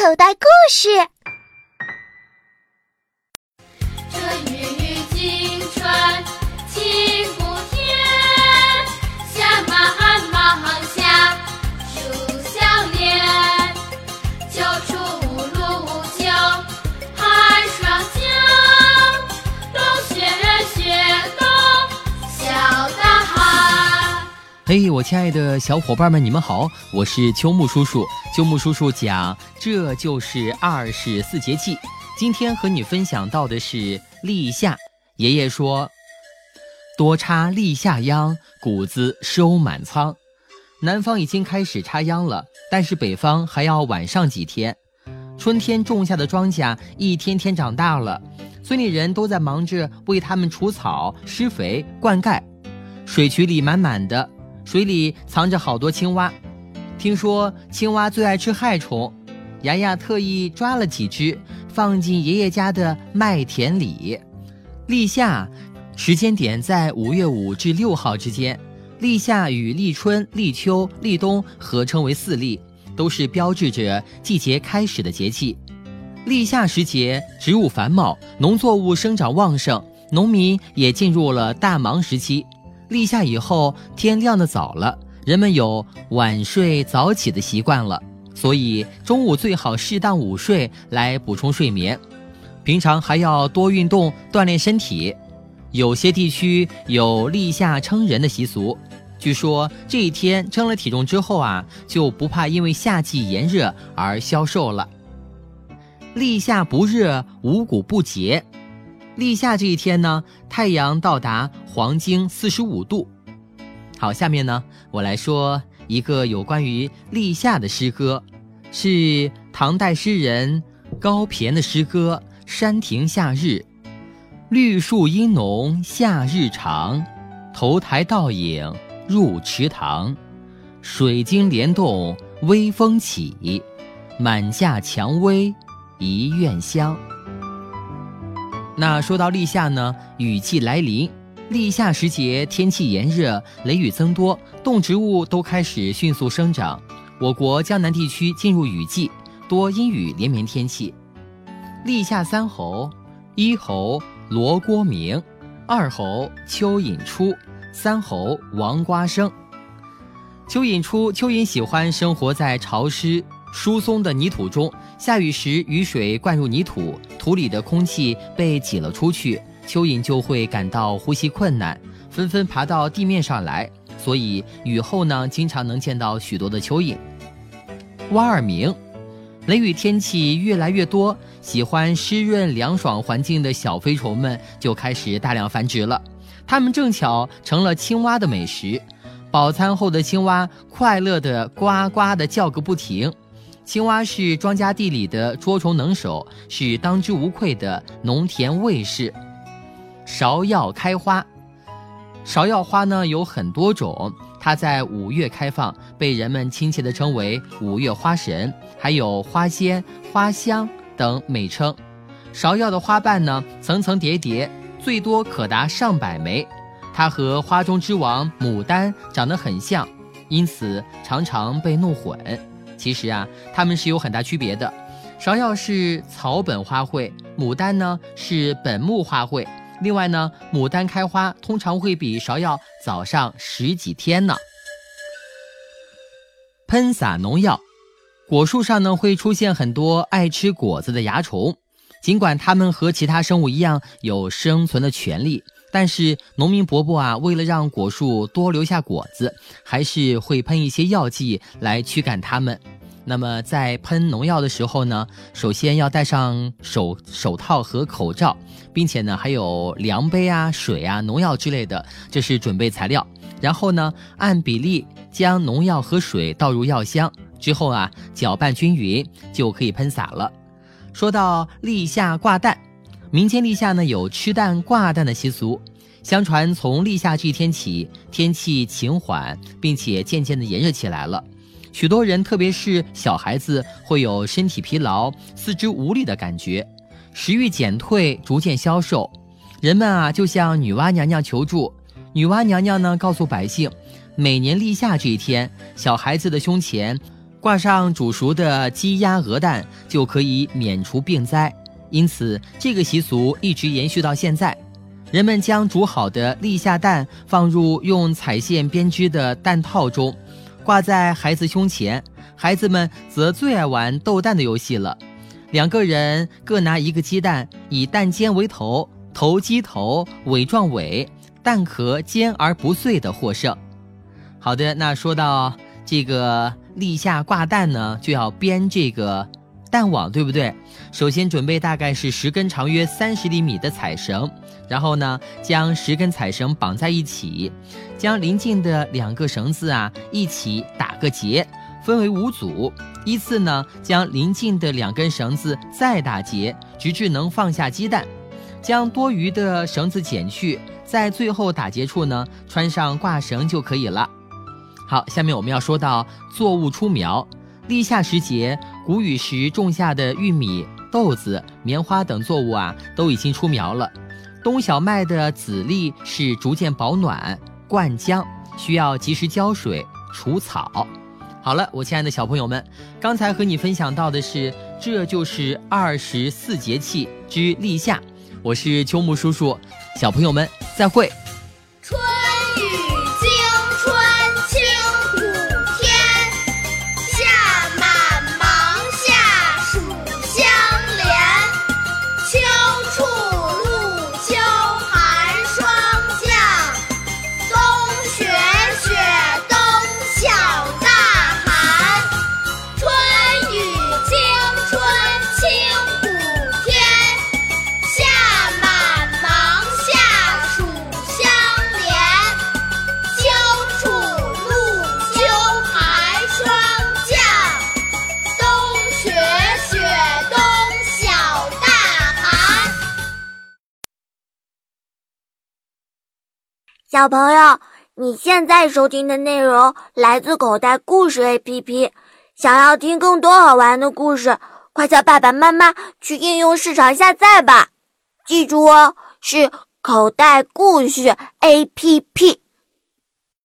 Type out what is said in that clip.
口袋故事。嘿我亲爱的小伙伴们，你们好，我是秋木叔叔。秋木叔叔讲，这就是二十四节气。今天和你分享到的是立夏。爷爷说：“多插立夏秧，谷子收满仓。”南方已经开始插秧了，但是北方还要晚上几天。春天种下的庄稼一天天长大了，村里人都在忙着为它们除草、施肥、灌溉。水渠里满满的，水里藏着好多青蛙。听说青蛙最爱吃害虫，牙牙特意抓了几只，放进爷爷家的麦田里。立夏，时间点在五月五至六号之间。立夏与立春、立秋、立冬合称为四立，都是标志着季节开始的节气。立夏时节，植物繁茂，农作物生长旺盛，农民也进入了大忙时期。立夏以后，天亮的早了。人们有晚睡早起的习惯了，所以中午最好适当午睡来补充睡眠。平常还要多运动锻炼身体。有些地区有立夏称人的习俗，据说这一天称了体重之后啊，就不怕因为夏季炎热而消瘦了。立夏不热，五谷不节。立夏这一天呢，太阳到达黄经四十五度。好，下面呢，我来说一个有关于立夏的诗歌，是唐代诗人高骈的诗歌《山亭夏日》。绿树阴浓夏日长，头台倒影入池塘。水晶帘动微风起，满架蔷薇一院香。那说到立夏呢，雨季来临。立夏时节，天气炎热，雷雨增多，动植物都开始迅速生长。我国江南地区进入雨季，多阴雨连绵天气。立夏三候：一候罗郭鸣，二候蚯蚓出，三候王瓜生。蚯蚓出，蚯蚓喜欢生活在潮湿疏松的泥土中，下雨时雨水灌入泥土，土里的空气被挤了出去。蚯蚓就会感到呼吸困难，纷纷爬到地面上来。所以雨后呢，经常能见到许多的蚯蚓。蛙儿鸣，雷雨天气越来越多，喜欢湿润凉爽环境的小飞虫们就开始大量繁殖了。它们正巧成了青蛙的美食。饱餐后的青蛙快乐的呱呱的叫个不停。青蛙是庄稼地里的捉虫能手，是当之无愧的农田卫士。芍药开花，芍药花呢有很多种，它在五月开放，被人们亲切地称为五月花神，还有花仙、花香等美称。芍药的花瓣呢层层叠叠，最多可达上百枚，它和花中之王牡丹长得很像，因此常常被弄混。其实啊，它们是有很大区别的。芍药是草本花卉，牡丹呢是本木花卉。另外呢，牡丹开花通常会比芍药早上十几天呢。喷洒农药，果树上呢会出现很多爱吃果子的蚜虫，尽管它们和其他生物一样有生存的权利，但是农民伯伯啊，为了让果树多留下果子，还是会喷一些药剂来驱赶它们。那么在喷农药的时候呢，首先要戴上手手套和口罩，并且呢还有量杯啊、水啊、农药之类的，这是准备材料。然后呢，按比例将农药和水倒入药箱，之后啊搅拌均匀就可以喷洒了。说到立夏挂蛋，民间立夏呢有吃蛋挂蛋的习俗。相传从立夏这一天起，天气晴缓，并且渐渐的炎热起来了。许多人，特别是小孩子，会有身体疲劳、四肢无力的感觉，食欲减退，逐渐消瘦。人们啊，就向女娲娘娘求助。女娲娘娘呢，告诉百姓，每年立夏这一天，小孩子的胸前挂上煮熟的鸡鸭鹅蛋就可以免除病灾，因此这个习俗一直延续到现在。人们将煮好的立夏蛋放入用彩线编织的蛋套中，挂在孩子胸前。孩子们则最爱玩斗蛋的游戏了。两个人各拿一个鸡蛋，以蛋尖为头，头鸡头，尾状尾，蛋壳尖而不碎的获胜。好的，那说到这个立夏挂蛋呢，就要编这个蛋网，对不对？首先准备大概是十根长约三十厘米的彩绳，然后呢，将十根彩绳绑在一起，将邻近的两个绳子啊一起打个结，分为五组。依次呢，将邻近的两根绳子再打结，直至能放下鸡蛋，将多余的绳子剪去，在最后打结处呢，穿上挂绳就可以了。好，下面我们要说到作物出苗。立夏时节，谷雨时种下的玉米、豆子、棉花等作物啊，都已经出苗了。冬小麦的籽粒是逐渐保暖、灌浆，需要及时浇水、除草。好了，我亲爱的小朋友们，刚才和你分享到的是，这就是二十四节气之立夏。我是秋木叔叔，小朋友们再会。小朋友，你现在收听的内容来自口袋故事 APP。想要听更多好玩的故事，快叫爸爸妈妈去应用市场下载吧。记住哦，是口袋故事 APP。